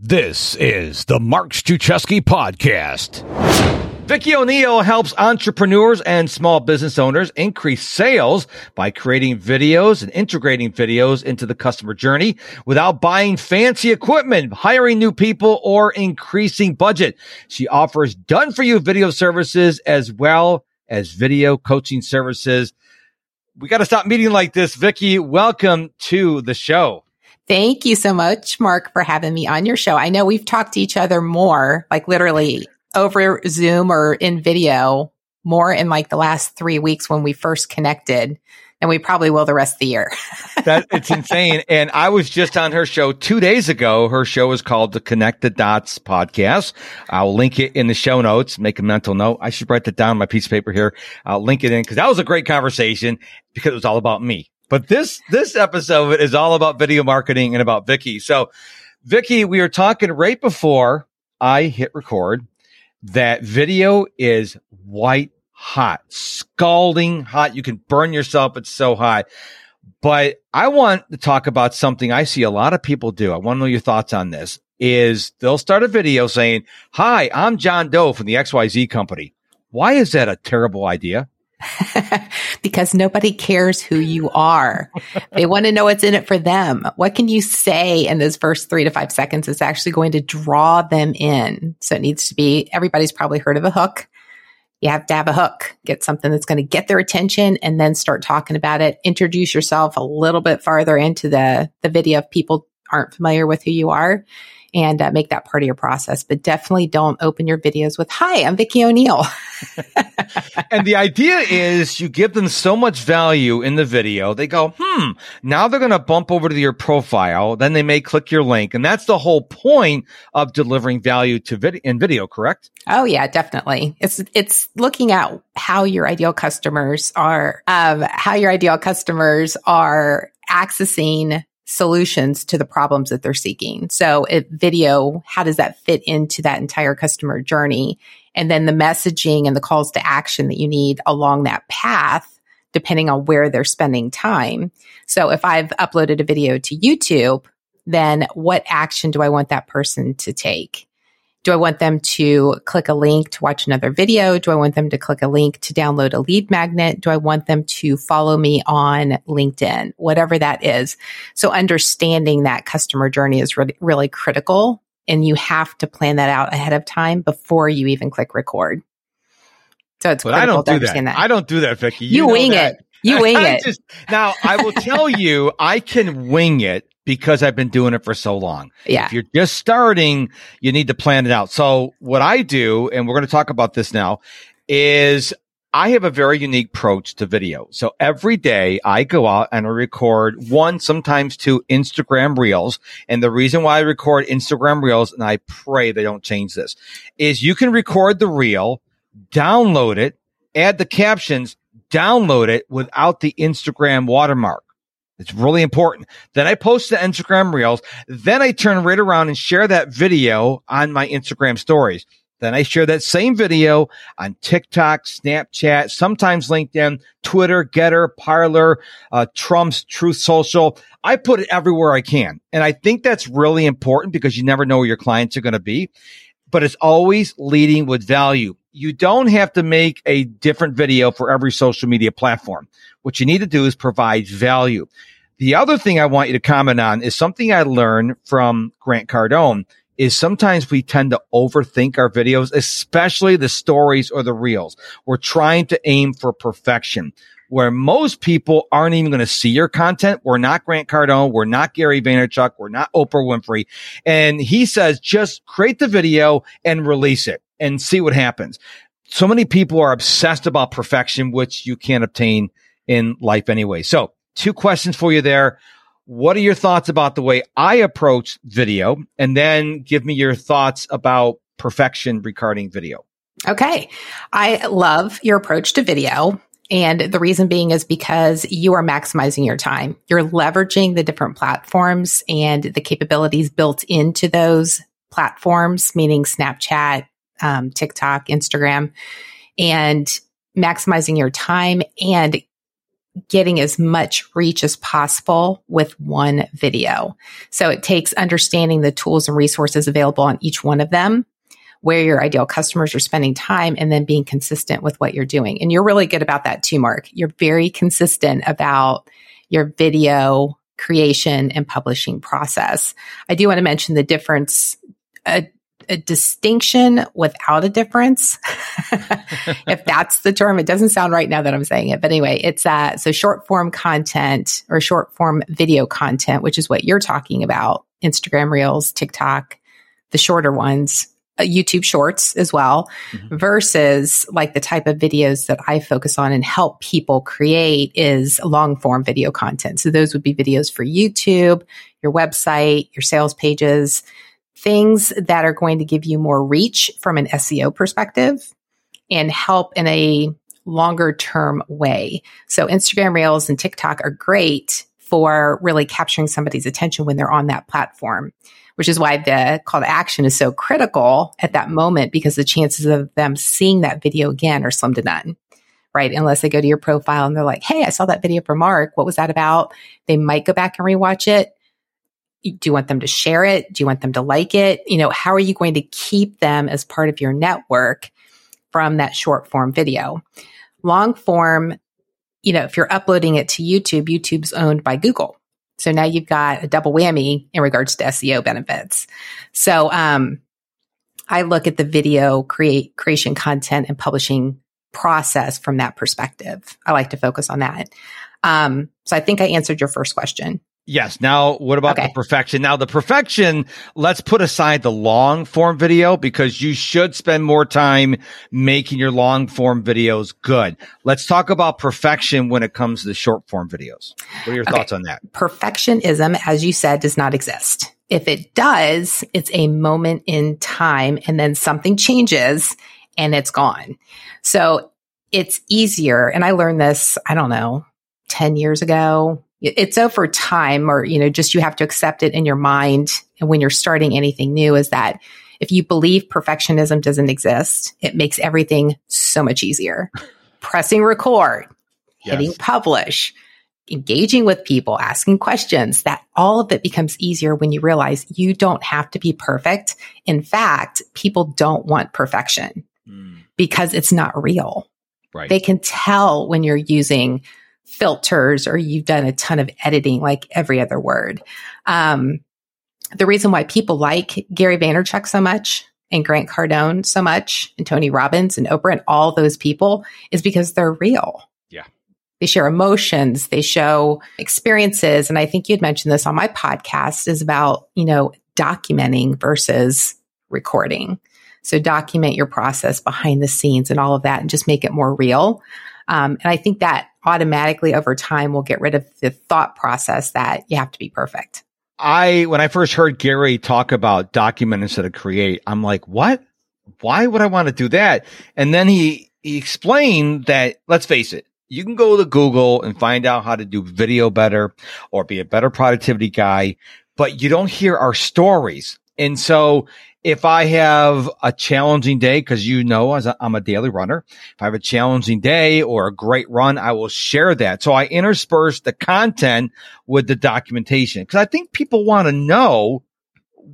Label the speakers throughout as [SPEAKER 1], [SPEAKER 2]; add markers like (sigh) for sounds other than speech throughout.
[SPEAKER 1] This is the Mark Struczewski Podcast. Vicki O'Neill helps entrepreneurs and small business owners increase sales by creating videos and integrating videos into the customer journey without buying fancy equipment, hiring new people, or increasing budget. She offers done for you video services as well as video coaching services. We got to stop meeting like this. Vicki, welcome to the show.
[SPEAKER 2] Thank you so much, Mark, for having me on your show. I know we've talked to each other more, like literally over Zoom or in video, more in like the last three weeks when we first connected. And we probably will the rest of the year. (laughs)
[SPEAKER 1] that it's insane. And I was just on her show two days ago. Her show is called the Connect the Dots podcast. I'll link it in the show notes. Make a mental note. I should write that down on my piece of paper here. I'll link it in because that was a great conversation because it was all about me. But this, this episode is all about video marketing and about Vicki. So Vicki, we were talking right before I hit record that video is white hot, scalding hot. You can burn yourself. It's so hot. But I want to talk about something I see a lot of people do. I want to know your thoughts on this is they'll start a video saying, hi, I'm John Doe from the XYZ company. Why is that a terrible idea? (laughs)
[SPEAKER 2] because nobody cares who you are. they want to know what's in it for them. What can you say in those first three to five seconds is actually going to draw them in? So it needs to be, everybody's probably heard of a hook. You have to have a hook, get something that's going to get their attention and then start talking about it. Introduce yourself a little bit farther into the, the video if people aren't familiar with who you are and uh, make that part of your process. But definitely don't open your videos with, hi, I'm Vicki O'Neill. (laughs)
[SPEAKER 1] and the idea is you give them so much value in the video. They go, hmm, now they're going to bump over to your profile. Then they may click your link. And that's the whole point of delivering value to video in video, correct?
[SPEAKER 2] Oh yeah, definitely. It's, it's looking at how your ideal customers are, um, how your ideal customers are accessing solutions to the problems that they're seeking. So it, video, how does that fit into that entire customer journey? And then the messaging and the calls to action that you need along that path, depending on where they're spending time. So if I've uploaded a video to YouTube, then what action do I want that person to take? Do I want them to click a link to watch another video? Do I want them to click a link to download a lead magnet? Do I want them to follow me on LinkedIn? Whatever that is. So understanding that customer journey is really, really critical and you have to plan that out ahead of time before you even click record. So it's but I don't do that. that.
[SPEAKER 1] I don't do that, Vicki.
[SPEAKER 2] You, you wing it. You (laughs) wing it. Just,
[SPEAKER 1] now I will tell you, I can wing it because I've been doing it for so long.
[SPEAKER 2] Yeah.
[SPEAKER 1] If you're just starting, you need to plan it out. So what I do, and we're going to talk about this now, is I have a very unique approach to video. So every day I go out and I record one, sometimes two Instagram reels. And the reason why I record Instagram reels, and I pray they don't change this, is you can record the reel, download it, add the captions, download it without the Instagram watermark. It's really important. Then I post the Instagram reels. Then I turn right around and share that video on my Instagram stories. Then I share that same video on TikTok, Snapchat, sometimes LinkedIn, Twitter, Gettr, Parler, uh, Trump's Truth Social. I put it everywhere I can. And I think that's really important because you never know where your clients are going to be, but it's always leading with value. You don't have to make a different video for every social media platform. What you need to do is provide value. The other thing I want you to comment on is something I learned from Grant Cardone is sometimes we tend to overthink our videos, especially the stories or the reels. We're trying to aim for perfection where most people aren't even going to see your content. We're not Grant Cardone. We're not Gary Vaynerchuk. We're not Oprah Winfrey. And he says, just create the video and release it and see what happens. So many people are obsessed about perfection, which you can't obtain in life anyway. So two questions for you there. What are your thoughts about the way I approach video? And then give me your thoughts about perfection regarding video.
[SPEAKER 2] Okay. I love your approach to video. And the reason being is because you are maximizing your time. You're leveraging the different platforms and the capabilities built into those platforms, meaning Snapchat, um, TikTok, Instagram, and maximizing your time and getting as much reach as possible with one video. So it takes understanding the tools and resources available on each one of them, where your ideal customers are spending time, and then being consistent with what you're doing. And you're really good about that too, Mark. You're very consistent about your video creation and publishing process. I do want to mention the difference. Uh, a distinction without a difference. (laughs) if that's the term, it doesn't sound right now that I'm saying it. But anyway, it's uh, so short form content or short form video content, which is what you're talking about Instagram Reels, TikTok, the shorter ones. Uh, YouTube shorts as well mm-hmm. versus like the type of videos that I focus on and help people create is long form video content. So those would be videos for YouTube, your website, your sales pages, things that are going to give you more reach from an SEO perspective and help in a longer term way. So Instagram Reels and TikTok are great for really capturing somebody's attention when they're on that platform, which is why the call to action is so critical at that moment because the chances of them seeing that video again are slim to none. Right. Unless they go to your profile and they're like, Hey, I saw that video from Mark. What was that about? They might go back and rewatch it do you want them to share it? Do you want them to like it? You know, how are you going to keep them as part of your network from that short form video? Long form, you know, if you're uploading it to YouTube, YouTube's owned by Google. So now you've got a double whammy in regards to SEO benefits. So, um, I look at the video create creation content and publishing process from that perspective. I like to focus on that. Um, so I think I answered your first question.
[SPEAKER 1] Yes. Now, what about okay. the perfection? Now, the perfection, let's put aside the long form video because you should spend more time making your long form videos good. Let's talk about perfection when it comes to the short form videos. What are your okay. thoughts on that?
[SPEAKER 2] Perfectionism, as you said, does not exist. If it does, it's a moment in time and then something changes and it's gone. So it's easier. And I learned this, I don't know, 10 years ago, it's over time or, you know, just you have to accept it in your mind. And when you're starting anything new is that if you believe perfectionism doesn't exist, it makes everything so much easier. Pressing record, yes. hitting publish, engaging with people, asking questions, that all of it becomes easier when you realize you don't have to be perfect. In fact, people don't want perfection mm. because it's not real. Right. They can tell when you're using filters or you've done a ton of editing like every other word. Um, the reason why people like Gary Vaynerchuk so much and Grant Cardone so much and Tony Robbins and Oprah and all those people is because they're real.
[SPEAKER 1] Yeah.
[SPEAKER 2] They share emotions, they show experiences. And I think you'd mentioned this on my podcast is about, you know, documenting versus recording. So document your process behind the scenes and all of that and just make it more real. Um, and I think that automatically over time will get rid of the thought process that you have to be perfect.
[SPEAKER 1] I, when I first heard Gary talk about document instead of create, I'm like, what? Why would I want to do that? And then he, he explained that, let's face it, you can go to Google and find out how to do video better or be a better productivity guy, but you don't hear our stories. And so if I have a challenging day, because you know, as I'm a daily runner, if I have a challenging day or a great run, I will share that. So I intersperse the content with the documentation because I think people want to know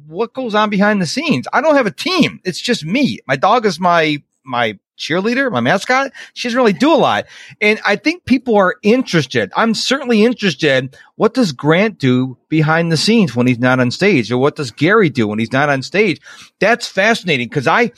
[SPEAKER 1] what goes on behind the scenes. I don't have a team. It's just me. My dog is my, my cheerleader, my mascot. She doesn't really do a lot. And I think people are interested. I'm certainly interested. What does Grant do behind the scenes when he's not on stage? Or what does Gary do when he's not on stage? That's fascinating because I,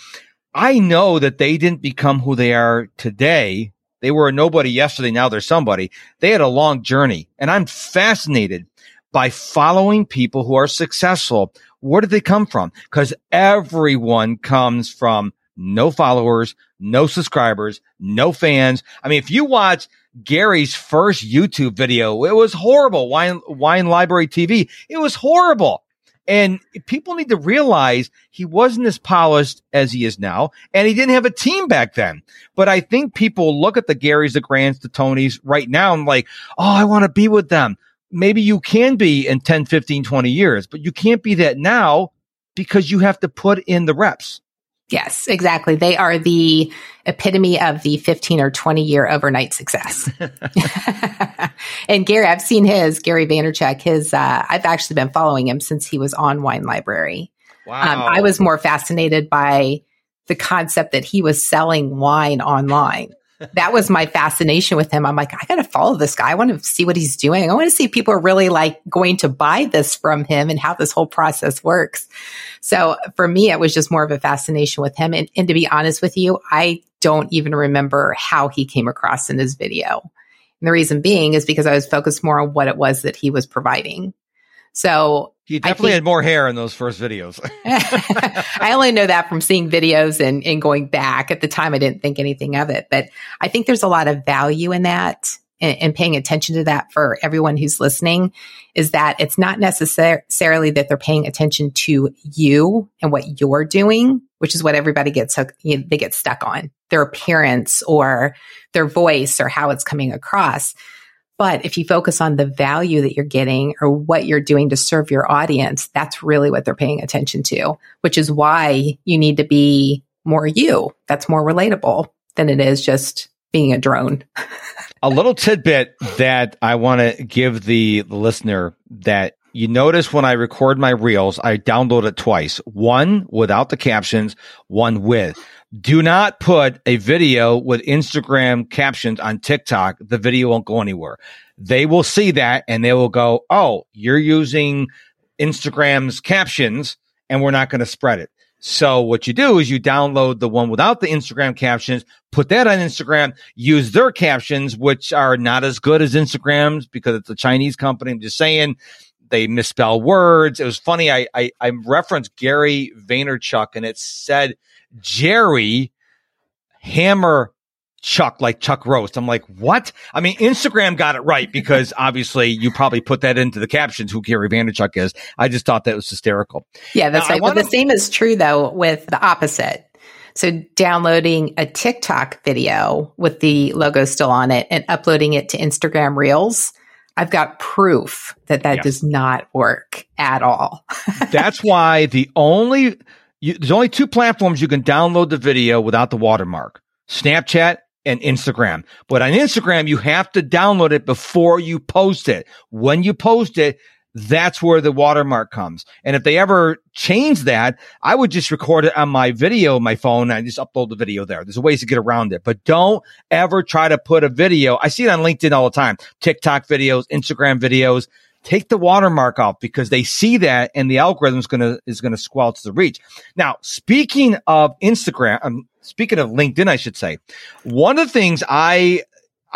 [SPEAKER 1] I know that they didn't become who they are today. They were a nobody yesterday. Now they're somebody. They had a long journey and I'm fascinated by following people who are successful. Where did they come from? Because everyone comes from no followers, no subscribers, no fans. I mean, if you watch Gary's first YouTube video, it was horrible. Wine, Wine Library TV. It was horrible. And people need to realize he wasn't as polished as he is now. And he didn't have a team back then. But I think people look at the Garys, the Grants, the Tonys right now and like, oh, I want to be with them. Maybe you can be in 10, 15, 20 years, but you can't be that now because you have to put in the reps.
[SPEAKER 2] Yes, exactly. They are the epitome of the 15 or 20 year overnight success. (laughs) and Gary, I've seen his, Gary Vaynerchuk, his, uh, I've actually been following him since he was on Wine Library. Wow. Um, I was more fascinated by the concept that he was selling wine online that was my fascination with him. I'm like, I got to follow this guy. I want to see what he's doing. I want to see if people are really like going to buy this from him and how this whole process works. So for me, it was just more of a fascination with him. And, and to be honest with you, I don't even remember how he came across in his video. And the reason being is because I was focused more on what it was that he was providing. So
[SPEAKER 1] he definitely think, had more hair in those first videos. (laughs) (laughs)
[SPEAKER 2] I only know that from seeing videos and, and going back. At the time, I didn't think anything of it, but I think there's a lot of value in that and, and paying attention to that for everyone who's listening is that it's not necessarily that they're paying attention to you and what you're doing, which is what everybody gets, you know, they get stuck on their appearance or their voice or how it's coming across but if you focus on the value that you're getting or what you're doing to serve your audience, that's really what they're paying attention to, which is why you need to be more you. That's more relatable than it is just being a drone. (laughs)
[SPEAKER 1] a little tidbit that I want to give the, listener that you notice when I record my reels, I download it twice. One without the captions, one with. Do not put a video with Instagram captions on TikTok. The video won't go anywhere. They will see that and they will go, Oh, you're using Instagram's captions and we're not going to spread it. So what you do is you download the one without the Instagram captions, put that on Instagram, use their captions, which are not as good as Instagram's because it's a Chinese company. I'm just saying they misspell words. It was funny. I, I, I referenced Gary Vaynerchuk and it said Jerry Hammer Chuck, like Chuck Roast. I'm like, what? I mean, Instagram got it right because (laughs) obviously you probably put that into the captions who Gary Vaynerchuk is. I just thought that was hysterical.
[SPEAKER 2] Yeah, that's now, right. Wanna- but the same is true though with the opposite. So downloading a TikTok video with the logo still on it and uploading it to Instagram Reels. I've got proof that that yes. does not work at all. (laughs)
[SPEAKER 1] That's why the only you, there's only two platforms you can download the video without the watermark Snapchat and Instagram. But on Instagram, you have to download it before you post it. When you post it, that's where the watermark comes. And if they ever change that, I would just record it on my video, my phone, and just upload the video there. There's ways to get around it, but don't ever try to put a video. I see it on LinkedIn all the time. TikTok videos, Instagram videos take the watermark off because they see that and the algorithm is going to is going to squelch the reach. Now, speaking of Instagram, um, speaking of LinkedIn, I should say, one of the things I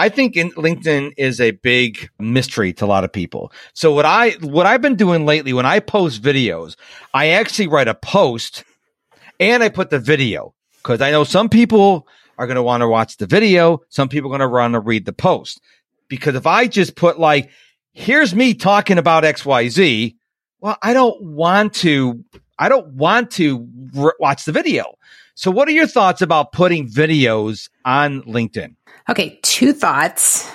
[SPEAKER 1] I think in LinkedIn is a big mystery to a lot of people. So what I what I've been doing lately when I post videos, I actually write a post and I put the video because I know some people are going to want to watch the video, some people are going to want to read the post. Because if I just put like here's me talking about XYZ. Well, I don't want to, I don't want to r- watch the video. So what are your thoughts about putting videos on LinkedIn?
[SPEAKER 2] Okay. Two thoughts.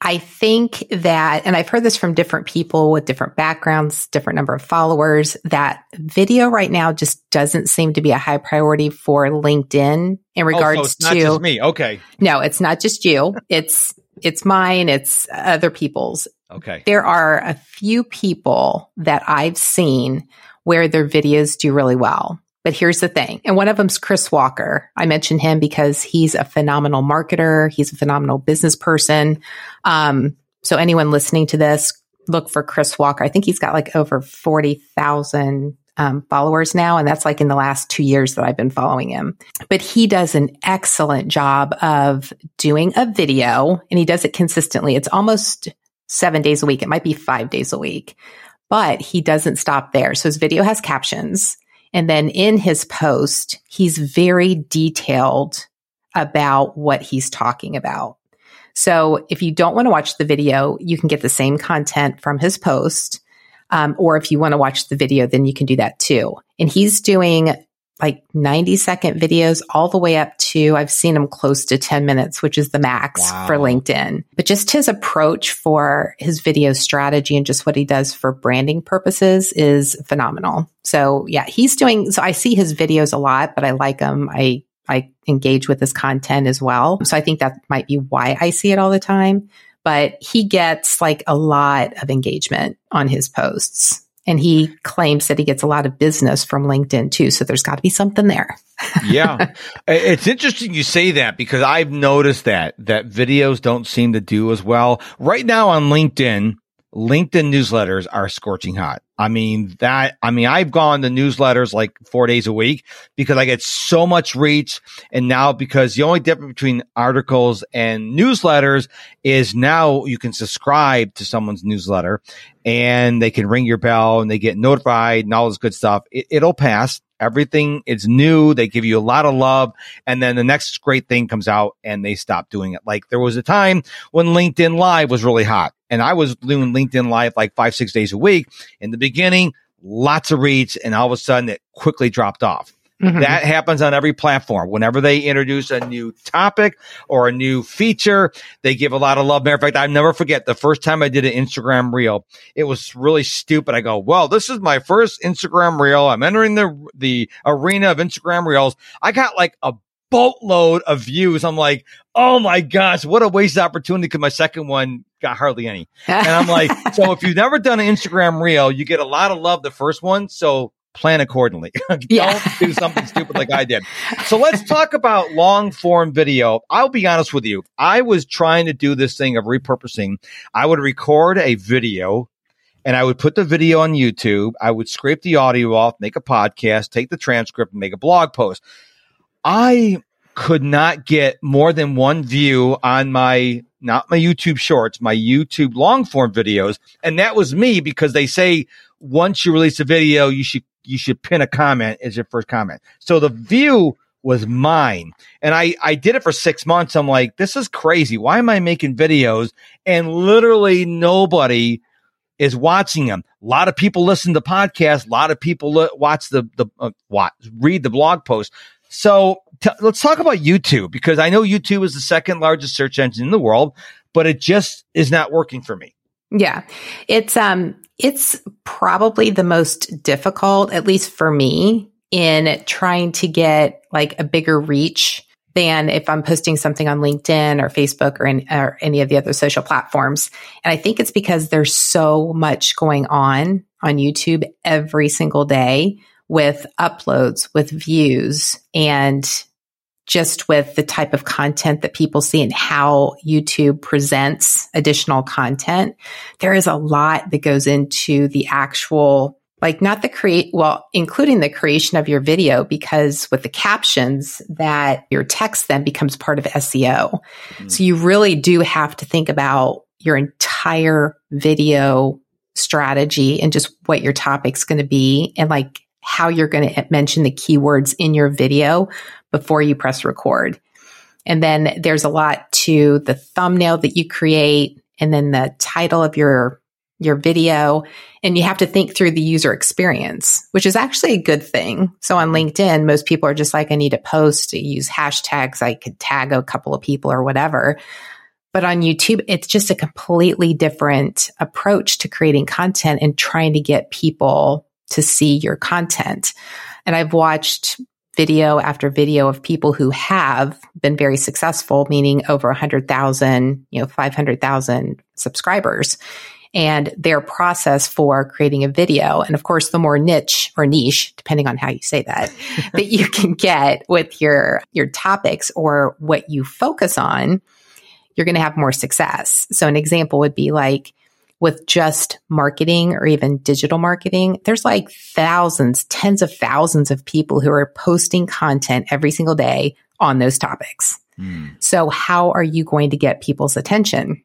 [SPEAKER 2] I think that, and I've heard this from different people with different backgrounds, different number of followers, that video right now just doesn't seem to be a high priority for LinkedIn in regards oh, so
[SPEAKER 1] to me. Okay.
[SPEAKER 2] No, it's not just you. It's, it's mine. It's other people's.
[SPEAKER 1] Okay.
[SPEAKER 2] There are a few people that I've seen where their videos do really well. But here's the thing. And one of them's Chris Walker. I mentioned him because he's a phenomenal marketer. He's a phenomenal business person. Um, so anyone listening to this, look for Chris Walker. I think he's got like over 40,000 um, followers now. And that's like in the last two years that I've been following him. But he does an excellent job of doing a video and he does it consistently. It's almost seven days a week. It might be five days a week, but he doesn't stop there. So his video has captions. And then in his post, he's very detailed about what he's talking about. So if you don't want to watch the video, you can get the same content from his post. Um, or if you want to watch the video, then you can do that too. And he's doing like 90 second videos all the way up to I've seen him close to 10 minutes, which is the max wow. for LinkedIn. But just his approach for his video strategy and just what he does for branding purposes is phenomenal. So yeah, he's doing so I see his videos a lot, but I like them. I I engage with his content as well. So I think that might be why I see it all the time. But he gets like a lot of engagement on his posts. And he claims that he gets a lot of business from LinkedIn too. So there's got to be something there. (laughs)
[SPEAKER 1] yeah. It's interesting you say that because I've noticed that, that videos don't seem to do as well. Right now on LinkedIn, LinkedIn newsletters are scorching hot. I mean, that, I mean, I've gone to newsletters like four days a week because I get so much reach. And now because the only difference between articles and newsletters is now you can subscribe to someone's newsletter and they can ring your bell and they get notified and all this good stuff. It, it'll pass. Everything is new. They give you a lot of love. And then the next great thing comes out and they stop doing it. Like there was a time when LinkedIn Live was really hot and I was doing LinkedIn Live like five, six days a week. In the beginning, lots of reads, and all of a sudden it quickly dropped off. Mm-hmm. That happens on every platform. Whenever they introduce a new topic or a new feature, they give a lot of love. Matter of fact, I never forget the first time I did an Instagram reel. It was really stupid. I go, well, this is my first Instagram reel. I'm entering the, the arena of Instagram reels. I got like a boatload of views. I'm like, oh my gosh, what a wasted opportunity because my second one got hardly any. And I'm like, (laughs) so if you've never done an Instagram reel, you get a lot of love the first one. So plan accordingly. (laughs) Don't do something stupid like I did. So let's talk about long form video. I'll be honest with you. I was trying to do this thing of repurposing. I would record a video and I would put the video on YouTube. I would scrape the audio off, make a podcast, take the transcript and make a blog post. I could not get more than one view on my not my YouTube shorts, my YouTube long form videos. And that was me because they say once you release a video, you should you should pin a comment as your first comment. So the view was mine. And I, I did it for six months. I'm like, this is crazy. Why am I making videos? And literally nobody is watching them. A lot of people listen to podcasts. A lot of people watch the, the, uh, watch, read the blog post. So t- let's talk about YouTube because I know YouTube is the second largest search engine in the world, but it just is not working for me.
[SPEAKER 2] Yeah. It's, um, it's probably the most difficult, at least for me, in trying to get like a bigger reach than if I'm posting something on LinkedIn or Facebook or, in, or any of the other social platforms. And I think it's because there's so much going on on YouTube every single day with uploads, with views, and just with the type of content that people see and how YouTube presents additional content. There is a lot that goes into the actual like not the create well including the creation of your video because with the captions that your text then becomes part of SEO. Mm-hmm. So you really do have to think about your entire video strategy and just what your topic's going to be and like how you're going to mention the keywords in your video before you press record. And then there's a lot to the thumbnail that you create and then the title of your your video and you have to think through the user experience, which is actually a good thing. So on LinkedIn, most people are just like, I need to post, to use hashtags. I could tag a couple of people or whatever. But on YouTube, it's just a completely different approach to creating content and trying to get people to see your content. And I've watched video after video of people who have been very successful, meaning over 100,000, you know, 500,000 subscribers and their process for creating a video. And of course, the more niche or niche, depending on how you say that, (laughs) that you can get with your, your topics or what you focus on, you're going to have more success. So an example would be like, with just marketing or even digital marketing, there's like thousands, tens of thousands of people who are posting content every single day on those topics. Mm. So how are you going to get people's attention?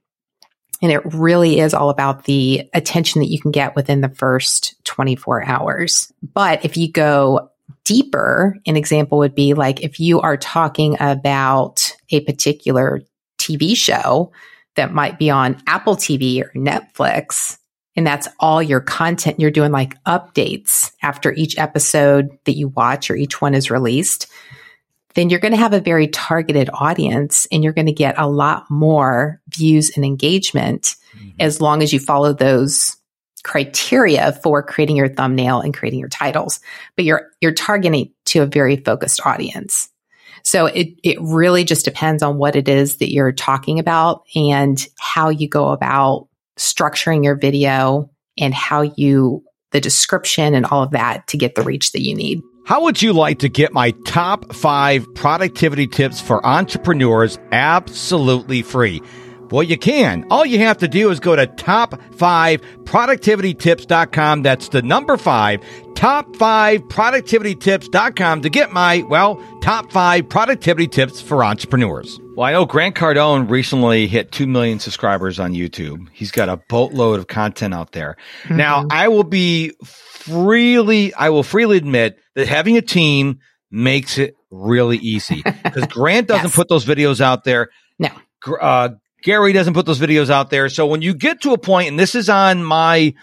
[SPEAKER 2] And it really is all about the attention that you can get within the first 24 hours. But if you go deeper, an example would be like if you are talking about a particular TV show, that might be on Apple TV or Netflix, and that's all your content. You're doing like updates after each episode that you watch or each one is released. Then you're going to have a very targeted audience and you're going to get a lot more views and engagement mm-hmm. as long as you follow those criteria for creating your thumbnail and creating your titles. But you're, you're targeting to a very focused audience. So it, it really just depends on what it is that you're talking about and how you go about structuring your video and how you, the description and all of that to get the reach that you need.
[SPEAKER 1] How would you like to get my top five productivity tips for entrepreneurs absolutely free? Well, you can. All you have to do is go to top5productivitytips.com. That's the number five, top5productivitytips.com to get my, well, top five productivity tips for entrepreneurs. Well, I know Grant Cardone recently hit 2 million subscribers on YouTube. He's got a boatload of content out there. Mm-hmm. Now, I will be freely, I will freely admit that having a team makes it really easy (laughs) because Grant doesn't yes. put those videos out there.
[SPEAKER 2] No.
[SPEAKER 1] Uh, Gary doesn't put those videos out there. So when you get to a point, and this is on my,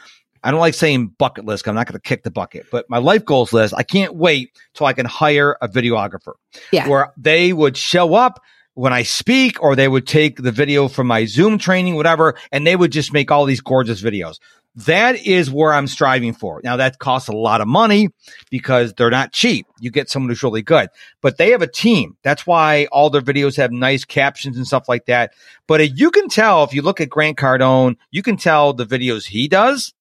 [SPEAKER 1] I don't like saying bucket list. I'm not going to kick the bucket, but my life goals list. I can't wait till I can hire a videographer.
[SPEAKER 2] Yeah.
[SPEAKER 1] Where they would show up when I speak, or they would take the video from my Zoom training, whatever, and they would just make all these gorgeous videos. That is where I'm striving for. Now that costs a lot of money because they're not cheap. You get someone who's really good, but they have a team. That's why all their videos have nice captions and stuff like that. But you can tell if you look at Grant Cardone, you can tell the videos he does,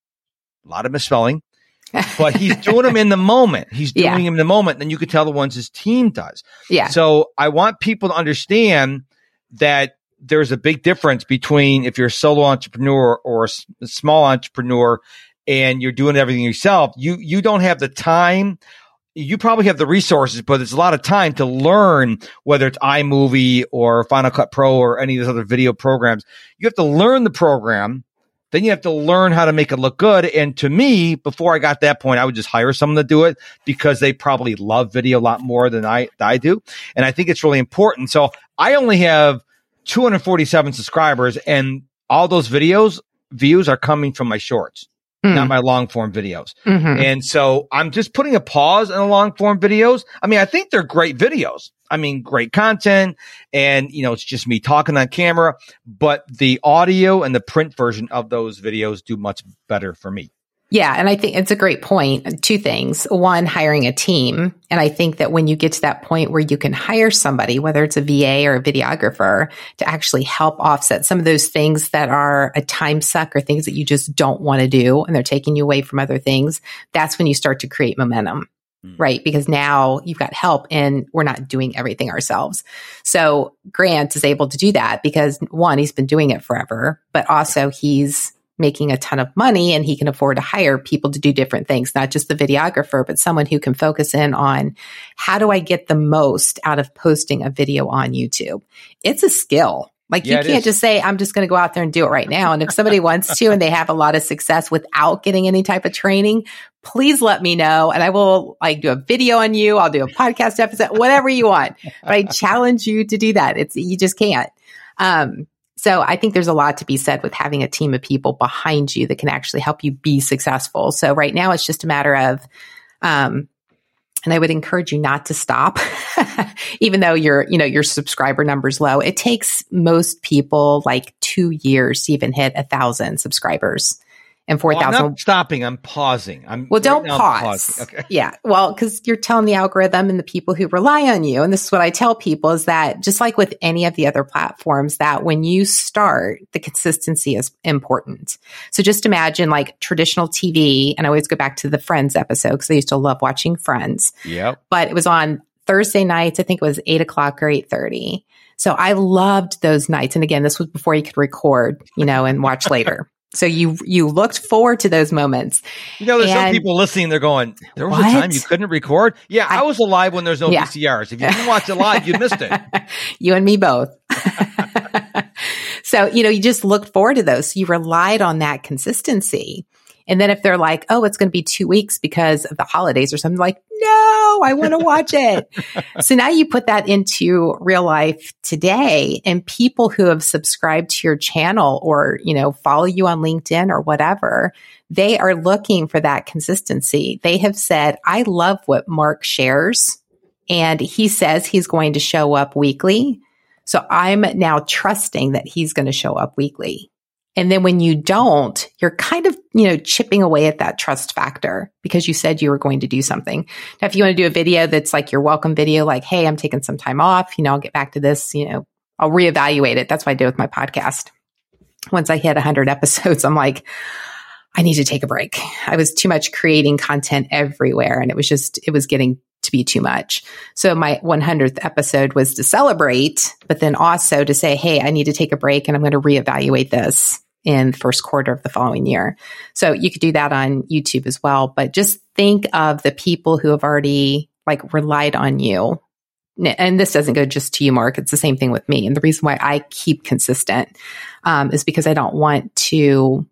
[SPEAKER 1] a lot of misspelling, (laughs) but he's doing them in the moment. He's doing yeah. them in the moment. Then you can tell the ones his team does.
[SPEAKER 2] Yeah.
[SPEAKER 1] So I want people to understand that there's a big difference between if you're a solo entrepreneur or a small entrepreneur and you're doing everything yourself. You you don't have the time. You probably have the resources, but it's a lot of time to learn whether it's iMovie or Final Cut Pro or any of those other video programs. You have to learn the program. Then you have to learn how to make it look good. And to me, before I got that point, I would just hire someone to do it because they probably love video a lot more than I, I do. And I think it's really important. So I only have 247 subscribers and all those videos views are coming from my shorts, mm. not my long form videos. Mm-hmm. And so I'm just putting a pause in the long form videos. I mean, I think they're great videos. I mean, great content and, you know, it's just me talking on camera, but the audio and the print version of those videos do much better for me.
[SPEAKER 2] Yeah. And I think it's a great point. Two things. One, hiring a team. And I think that when you get to that point where you can hire somebody, whether it's a VA or a videographer to actually help offset some of those things that are a time suck or things that you just don't want to do and they're taking you away from other things, that's when you start to create momentum. Hmm. Right. Because now you've got help and we're not doing everything ourselves. So Grant is able to do that because one, he's been doing it forever, but also he's making a ton of money and he can afford to hire people to do different things, not just the videographer, but someone who can focus in on how do I get the most out of posting a video on YouTube? It's a skill. Like yeah, you can't just say, I'm just going to go out there and do it right now. And if somebody wants to and they have a lot of success without getting any type of training, please let me know. And I will like do a video on you. I'll do a podcast episode, whatever you want. But I challenge you to do that. It's, you just can't. Um, so I think there's a lot to be said with having a team of people behind you that can actually help you be successful. So right now it's just a matter of, um, and I would encourage you not to stop, (laughs) even though your, you know, your subscriber number's low. It takes most people like two years to even hit a thousand subscribers and 4,000.
[SPEAKER 1] Well, I'm not stopping. I'm pausing. I'm
[SPEAKER 2] well, don't pause. Okay. (laughs) Yeah. Well, cause you're telling the algorithm and the people who rely on you. And this is what I tell people is that just like with any of the other platforms that when you start, the consistency is important. So just imagine like traditional TV. And I always go back to the Friends episode because I used to love watching Friends.
[SPEAKER 1] Yeah.
[SPEAKER 2] But it was on Thursday nights. I think it was eight o'clock or 830. So I loved those nights. And again, this was before you could record, you know, and watch later. So you you looked forward to those moments.
[SPEAKER 1] You know, there's and, some people listening. They're going, "There was what? a time you couldn't record." Yeah, I, I was alive when there's no yeah. VCRs. If you didn't watch it live, you missed it. (laughs)
[SPEAKER 2] you and me both. (laughs) so you know, you just looked forward to those. So you relied on that consistency. And then if they're like, "Oh, it's going to be two weeks because of the holidays or something," like, no, I want to watch it. (laughs) so now you put that into real life today and people who have subscribed to your channel or, you know, follow you on LinkedIn or whatever, they are looking for that consistency. They have said, I love what Mark shares and he says he's going to show up weekly. So I'm now trusting that he's going to show up weekly. And then when you don't, you're kind of, you know, chipping away at that trust factor because you said you were going to do something. Now, if you want to do a video that's like your welcome video, like, Hey, I'm taking some time off, you know, I'll get back to this, you know, I'll reevaluate it. That's what I do with my podcast. Once I hit 100 (laughs) episodes, I'm like, I need to take a break. I was too much creating content everywhere and it was just, it was getting to be too much. So my 100th episode was to celebrate, but then also to say, Hey, I need to take a break and I'm going to reevaluate this in the first quarter of the following year. So you could do that on YouTube as well, but just think of the people who have already like relied on you. And this doesn't go just to you, Mark. It's the same thing with me. And the reason why I keep consistent um, is because I don't want to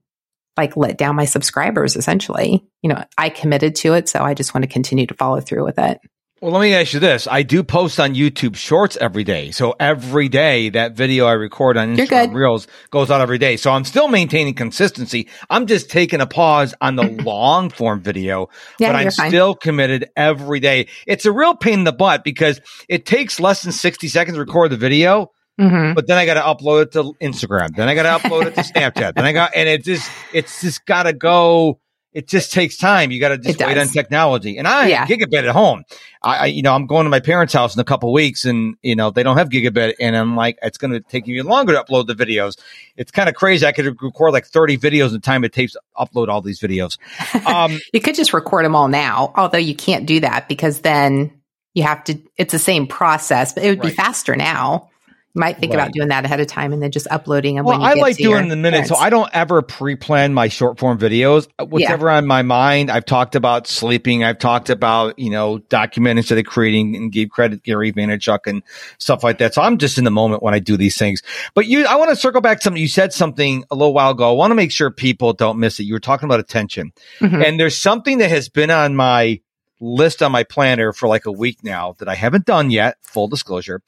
[SPEAKER 2] like let down my subscribers essentially. You know, I committed to it, so I just want to continue to follow through with it.
[SPEAKER 1] Well, let me ask you this. I do post on YouTube shorts every day. So every day that video I record on Instagram Reels goes out every day. So I'm still maintaining consistency. I'm just taking a pause on the (clears throat) long form video, yeah, but I'm fine. still committed every day. It's a real pain in the butt because it takes less than 60 seconds to record the video. Mm-hmm. But then I got to upload it to Instagram. Then I got to upload it to (laughs) Snapchat. Then I got, and it just, it's just got to go. It just takes time. You got to just wait on technology. And I yeah. gigabit at home. I, I, you know, I'm going to my parents' house in a couple weeks, and you know they don't have gigabit, and I'm like, it's going to take you longer to upload the videos. It's kind of crazy. I could record like 30 videos in the time it takes to upload all these videos. (laughs)
[SPEAKER 2] Um, you could just record them all now, although you can't do that because then you have to. It's the same process, but it would right. be faster now might think right. about doing that ahead of time and then just uploading them.
[SPEAKER 1] Well, I like doing the minute, so I don't ever pre-plan my short form videos. Uh, whatever yeah. on my mind, I've talked about sleeping. I've talked about you know document instead of creating, and gave credit Gary Vaynerchuk and stuff like that. So I'm just in the moment when I do these things. But you, I want to circle back to something you said something a little while ago. I want to make sure people don't miss it. You were talking about attention, mm-hmm. and there's something that has been on my list on my planner for like a week now that I haven't done yet. Full disclosure,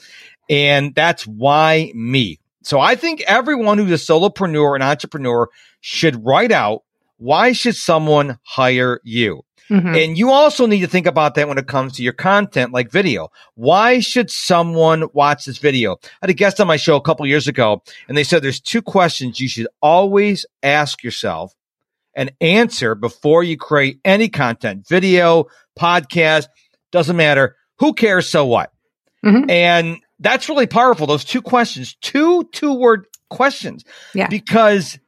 [SPEAKER 1] and that's why me. So I think everyone who's a solopreneur and entrepreneur should write out why should someone hire you? Mm-hmm. And you also need to think about that when it comes to your content like video. Why should someone watch this video? I had a guest on my show a couple years ago and they said there's two questions you should always ask yourself and answer before you create any content, video, podcast, doesn't matter. Who cares? So what? Mm-hmm. And that's really powerful. Those two questions, two two word questions.
[SPEAKER 2] Yeah.
[SPEAKER 1] Because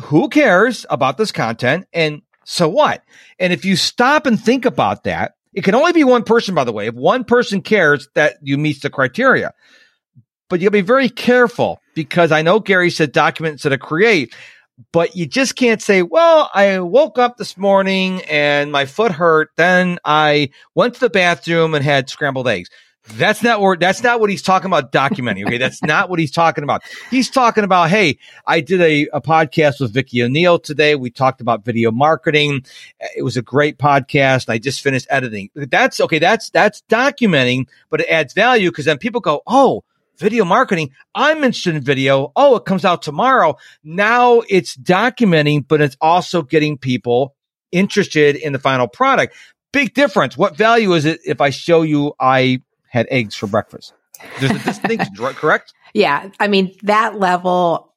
[SPEAKER 1] who cares about this content and so what? And if you stop and think about that, it can only be one person, by the way. If one person cares that you meet the criteria, but you'll be very careful because I know Gary said document instead of create, but you just can't say, well, I woke up this morning and my foot hurt. Then I went to the bathroom and had scrambled eggs. That's not what that's not what he's talking about documenting. Okay. That's not what he's talking about. He's talking about, hey, I did a, a podcast with Vicki O'Neill today. We talked about video marketing. It was a great podcast. I just finished editing. That's okay. That's that's documenting, but it adds value because then people go, oh, video marketing. I'm interested in video. Oh, it comes out tomorrow. Now it's documenting, but it's also getting people interested in the final product. Big difference. What value is it if I show you I had eggs for breakfast. There's a distinction, correct?
[SPEAKER 2] Yeah. I mean, that level,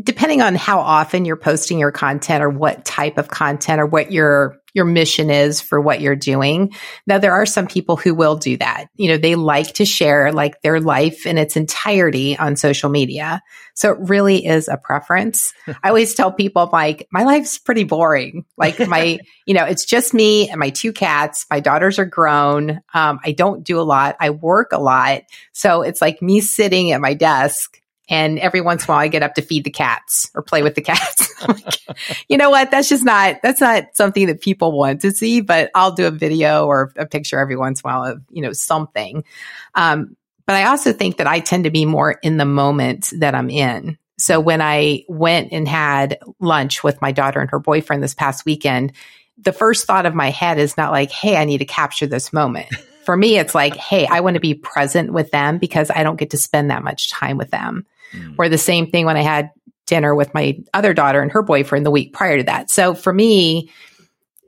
[SPEAKER 2] depending on how often you're posting your content or what type of content or what your your mission is for what you're doing. Now, there are some people who will do that. You know, they like to share like their life in its entirety on social media. So it really is a preference. (laughs) I always tell people, like, my life's pretty boring. Like my, (laughs) you know, it's just me and my two cats. My daughters are grown. Um, I don't do a lot. I work a lot. So it's like me sitting at my desk and every once in a while I get up to feed the cats or play with the cats. (laughs) like, you know what? That's just not, that's not something that people want to see, but I'll do a video or a picture every once in a while of, you know, something. Um, but I also think that I tend to be more in the moment that I'm in. So when I went and had lunch with my daughter and her boyfriend this past weekend, the first thought of my head is not like, Hey, I need to capture this moment. For me, it's like, Hey, I want to be present with them because I don't get to spend that much time with them. Mm. Or the same thing when I had dinner with my other daughter and her boyfriend the week prior to that. So for me,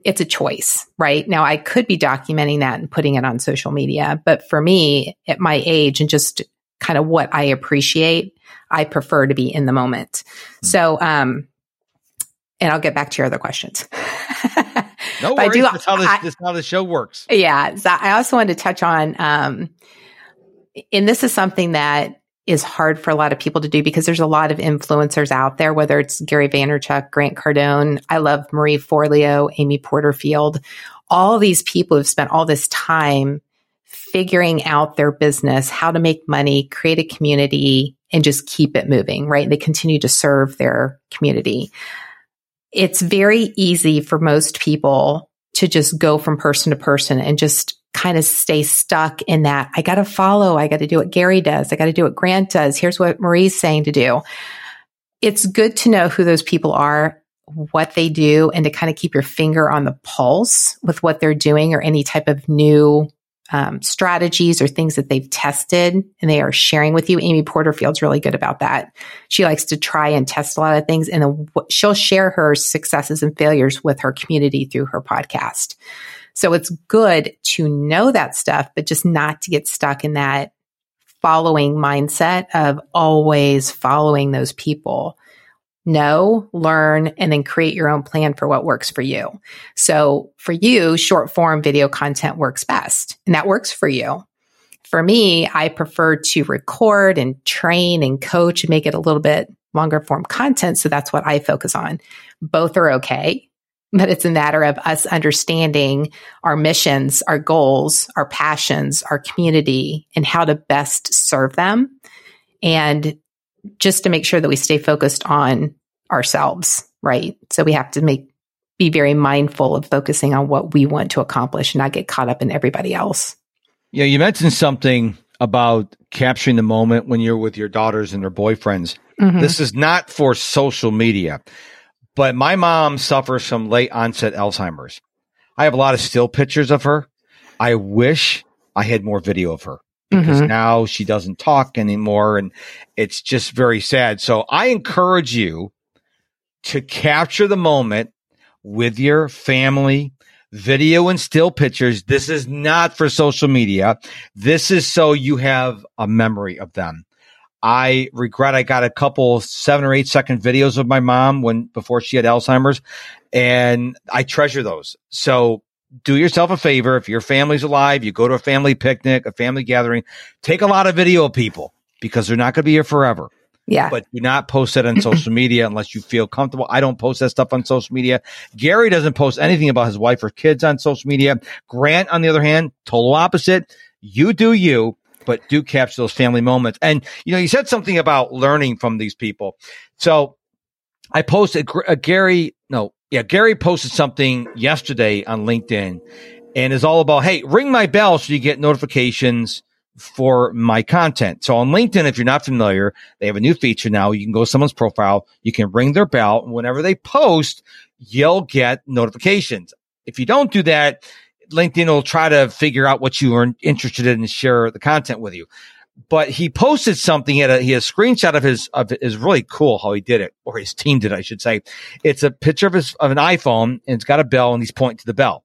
[SPEAKER 2] it's a choice, right? Now I could be documenting that and putting it on social media, but for me at my age and just kind of what I appreciate, I prefer to be in the moment. Mm. So, um, and I'll get back to your other questions. (laughs)
[SPEAKER 1] no worries. I do, that's, how this, I, that's how the show works.
[SPEAKER 2] Yeah. So I also wanted to touch on, um, and this is something that is hard for a lot of people to do because there's a lot of influencers out there, whether it's Gary Vaynerchuk, Grant Cardone. I love Marie Forleo, Amy Porterfield. All these people have spent all this time figuring out their business, how to make money, create a community, and just keep it moving, right? They continue to serve their community. It's very easy for most people to just go from person to person and just kind of stay stuck in that. I got to follow. I got to do what Gary does. I got to do what Grant does. Here's what Marie's saying to do. It's good to know who those people are, what they do, and to kind of keep your finger on the pulse with what they're doing or any type of new um, strategies or things that they've tested and they are sharing with you. Amy Porterfield's really good about that. She likes to try and test a lot of things and then she'll share her successes and failures with her community through her podcast. So it's good to know that stuff, but just not to get stuck in that following mindset of always following those people. Know, learn, and then create your own plan for what works for you. So for you, short form video content works best and that works for you. For me, I prefer to record and train and coach and make it a little bit longer form content. So that's what I focus on. Both are okay but it's a matter of us understanding our missions, our goals, our passions, our community, and how to best serve them. And just to make sure that we stay focused on ourselves, right? So we have to make be very mindful of focusing on what we want to accomplish and not get caught up in everybody else.
[SPEAKER 1] Yeah, you mentioned something about capturing the moment when you're with your daughters and their boyfriends. Mm-hmm. This is not for social media. But my mom suffers from late onset Alzheimer's. I have a lot of still pictures of her. I wish I had more video of her because mm-hmm. now she doesn't talk anymore and it's just very sad. So I encourage you to capture the moment with your family, video and still pictures. This is not for social media. This is so you have a memory of them. I regret I got a couple seven or eight second videos of my mom when before she had Alzheimer's, and I treasure those. So do yourself a favor. If your family's alive, you go to a family picnic, a family gathering, take a lot of video of people because they're not going to be here forever.
[SPEAKER 2] Yeah.
[SPEAKER 1] But do not post it on social (clears throat) media unless you feel comfortable. I don't post that stuff on social media. Gary doesn't post anything about his wife or kids on social media. Grant, on the other hand, total opposite. You do you but do capture those family moments. And, you know, you said something about learning from these people. So I posted uh, Gary, no, yeah, Gary posted something yesterday on LinkedIn and is all about, Hey, ring my bell so you get notifications for my content. So on LinkedIn, if you're not familiar, they have a new feature now. You can go to someone's profile. You can ring their bell. And whenever they post, you'll get notifications. If you don't do that, LinkedIn will try to figure out what you are interested in and share the content with you. But he posted something. He had a, he a screenshot of his, of is really cool how he did it, or his team did, I should say. It's a picture of his, of an iPhone and it's got a bell and he's pointing to the bell.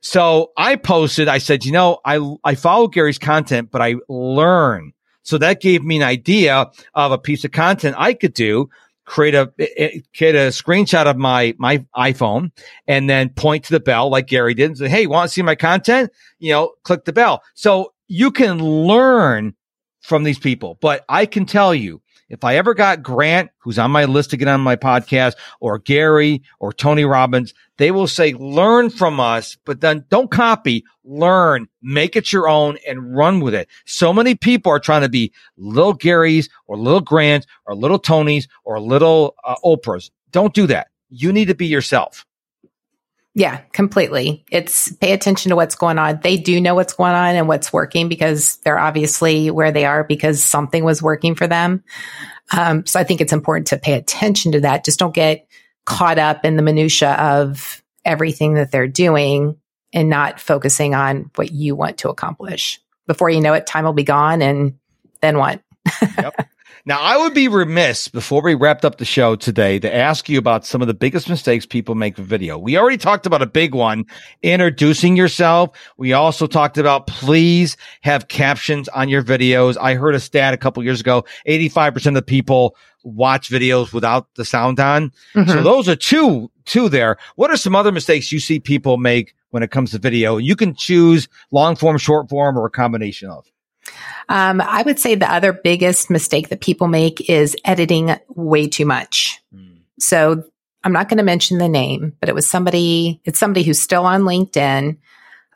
[SPEAKER 1] So I posted, I said, you know, I, I follow Gary's content, but I learn. So that gave me an idea of a piece of content I could do create a eh, eh, create a screenshot of my my iPhone and then point to the bell like Gary did and say, "Hey, want to see my content? You know, click the bell." So you can learn from these people, but I can tell you if I ever got Grant, who's on my list to get on my podcast, or Gary or Tony Robbins, they will say, learn from us, but then don't copy, learn, make it your own and run with it. So many people are trying to be little Garys or little Grants or little Tonys or little uh, Oprahs. Don't do that. You need to be yourself.
[SPEAKER 2] Yeah, completely. It's pay attention to what's going on. They do know what's going on and what's working because they're obviously where they are because something was working for them. Um, so I think it's important to pay attention to that. Just don't get caught up in the minutia of everything that they're doing and not focusing on what you want to accomplish. Before you know it, time will be gone. And then what? (laughs)
[SPEAKER 1] yep. Now, I would be remiss before we wrapped up the show today to ask you about some of the biggest mistakes people make with video. We already talked about a big one, introducing yourself. We also talked about please have captions on your videos. I heard a stat a couple years ago, 85% of people watch videos without the sound on. Mm-hmm. So those are two, two there. What are some other mistakes you see people make when it comes to video? You can choose long form, short form, or a combination of.
[SPEAKER 2] Um, I would say the other biggest mistake that people make is editing way too much. Mm. So I'm not going to mention the name, but it was somebody, it's somebody who's still on LinkedIn.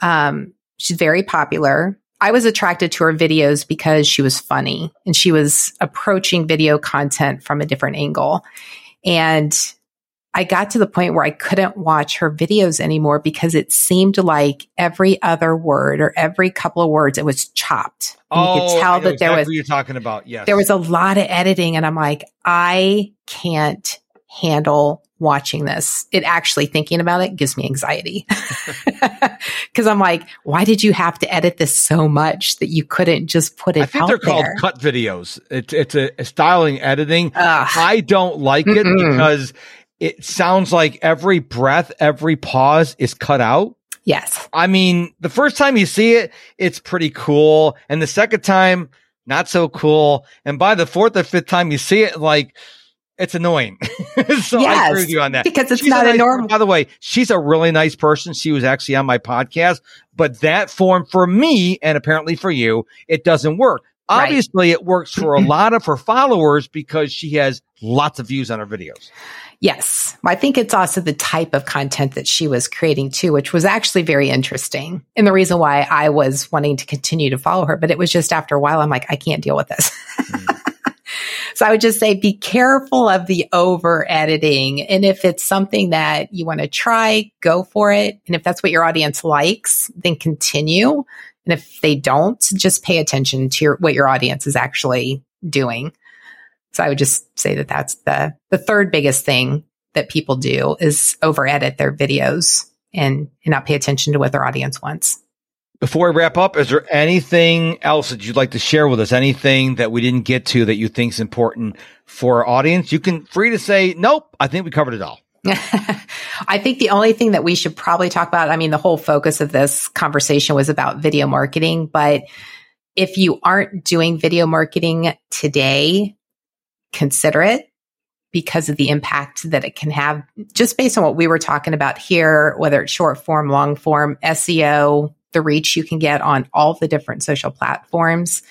[SPEAKER 2] Um, she's very popular. I was attracted to her videos because she was funny and she was approaching video content from a different angle. And I got to the point where I couldn't watch her videos anymore because it seemed like every other word or every couple of words it was chopped.
[SPEAKER 1] And oh, you could oh, tell that exactly there was you're talking about. Yes.
[SPEAKER 2] There was a lot of editing and I'm like, I can't handle watching this. It actually thinking about it gives me anxiety. (laughs) Cause I'm like, why did you have to edit this so much that you couldn't just put it I think they're there? called
[SPEAKER 1] cut videos. It's, it's a, a styling editing. Ugh. I don't like it Mm-mm. because it sounds like every breath, every pause is cut out.
[SPEAKER 2] Yes.
[SPEAKER 1] I mean, the first time you see it, it's pretty cool. And the second time, not so cool. And by the fourth or fifth time you see it, like, it's annoying. (laughs) so yes, I agree with you on that.
[SPEAKER 2] Because it's she's not a, nice, normal.
[SPEAKER 1] By the way, she's a really nice person. She was actually on my podcast, but that form for me and apparently for you, it doesn't work. Obviously, right. it works for a (clears throat) lot of her followers because she has lots of views on her videos.
[SPEAKER 2] Yes. I think it's also the type of content that she was creating too, which was actually very interesting. And the reason why I was wanting to continue to follow her, but it was just after a while, I'm like, I can't deal with this. Mm. (laughs) so I would just say be careful of the over editing. And if it's something that you want to try, go for it. And if that's what your audience likes, then continue. And if they don't, just pay attention to your, what your audience is actually doing. So I would just say that that's the, the third biggest thing that people do is over edit their videos and, and not pay attention to what their audience wants.
[SPEAKER 1] Before we wrap up, is there anything else that you'd like to share with us? Anything that we didn't get to that you think is important for our audience? You can free to say, nope, I think we covered it all. (laughs)
[SPEAKER 2] I think the only thing that we should probably talk about, I mean, the whole focus of this conversation was about video marketing, but if you aren't doing video marketing today, consider it because of the impact that it can have just based on what we were talking about here, whether it's short form, long form, SEO, the reach you can get on all the different social platforms.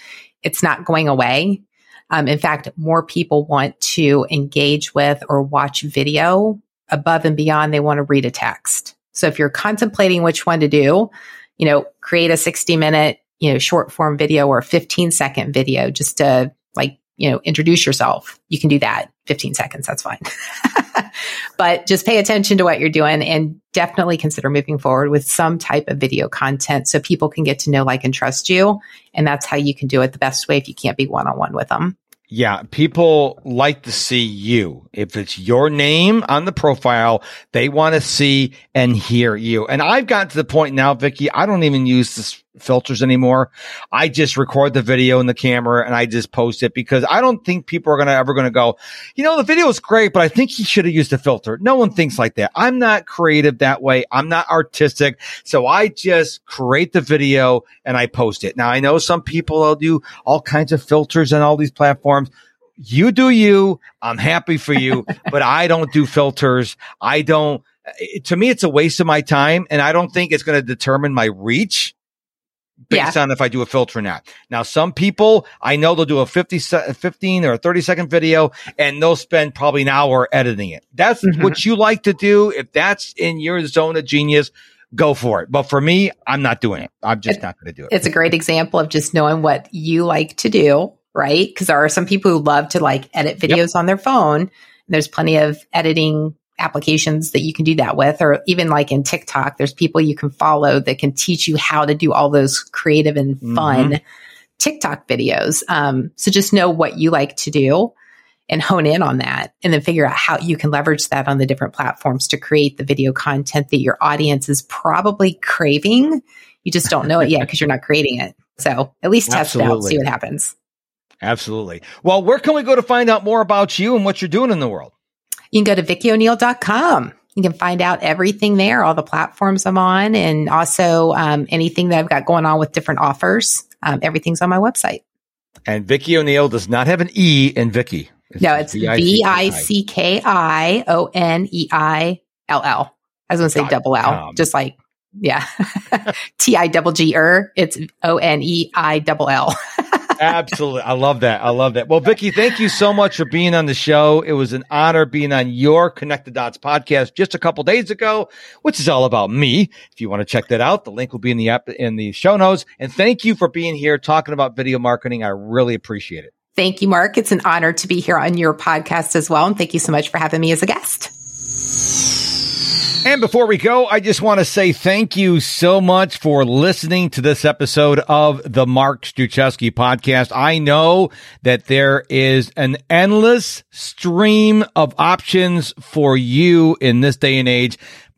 [SPEAKER 2] It's not going away. Um, in fact, more people want to engage with or watch video above and beyond. They want to read a text. So if you're contemplating which one to do, you know, create a 60 minute, you know, short form video or 15 second video just to you know, introduce yourself. You can do that 15 seconds. That's fine. (laughs) but just pay attention to what you're doing and definitely consider moving forward with some type of video content so people can get to know, like, and trust you. And that's how you can do it the best way if you can't be one on one with them.
[SPEAKER 1] Yeah, people like to see you. If it's your name on the profile, they want to see and hear you. And I've gotten to the point now, Vicki, I don't even use this filters anymore. I just record the video in the camera and I just post it because I don't think people are going to ever going to go, you know, the video is great, but I think he should have used a filter. No one thinks like that. I'm not creative that way. I'm not artistic. So I just create the video and I post it. Now I know some people will do all kinds of filters on all these platforms you do you. I'm happy for you, (laughs) but I don't do filters. I don't, eh, to me, it's a waste of my time and I don't think it's going to determine my reach based yeah. on if I do a filter or not. Now, some people I know they'll do a 50, 15 or a 30 second video and they'll spend probably an hour editing it. That's mm-hmm. what you like to do. If that's in your zone of genius, go for it. But for me, I'm not doing it. I'm just it, not going to do it.
[SPEAKER 2] It's a great example of just knowing what you like to do, right? Because there are some people who love to like edit videos yep. on their phone. There's plenty of editing applications that you can do that with, or even like in TikTok, there's people you can follow that can teach you how to do all those creative and fun mm-hmm. TikTok videos. Um, so just know what you like to do and hone in on that and then figure out how you can leverage that on the different platforms to create the video content that your audience is probably craving. You just don't know it yet (laughs) because you're not creating it. So at least test Absolutely. it out, see what happens.
[SPEAKER 1] Absolutely. Well, where can we go to find out more about you and what you're doing in the world?
[SPEAKER 2] You can go to vickioneill.com. You can find out everything there, all the platforms I'm on, and also um, anything that I've got going on with different offers. Um, everything's on my website.
[SPEAKER 1] And Vicki O'Neill does not have an E in Vicky.
[SPEAKER 2] It's no, it's V I C K I O N E I L L. I was going to say double L, um, just like yeah, (laughs) T I double G er. It's O N E I double L. (laughs)
[SPEAKER 1] Absolutely. I love that. I love that. Well, Vicki, thank you so much for being on the show. It was an honor being on your Connect the Dots podcast just a couple days ago, which is all about me. If you want to check that out, the link will be in the app in the show notes. And thank you for being here talking about video marketing. I really appreciate it.
[SPEAKER 2] Thank you, Mark. It's an honor to be here on your podcast as well. And thank you so much for having me as a guest.
[SPEAKER 1] And before we go, I just want to say thank you so much for listening to this episode of the Mark Struczewski podcast. I know that there is an endless stream of options for you in this day and age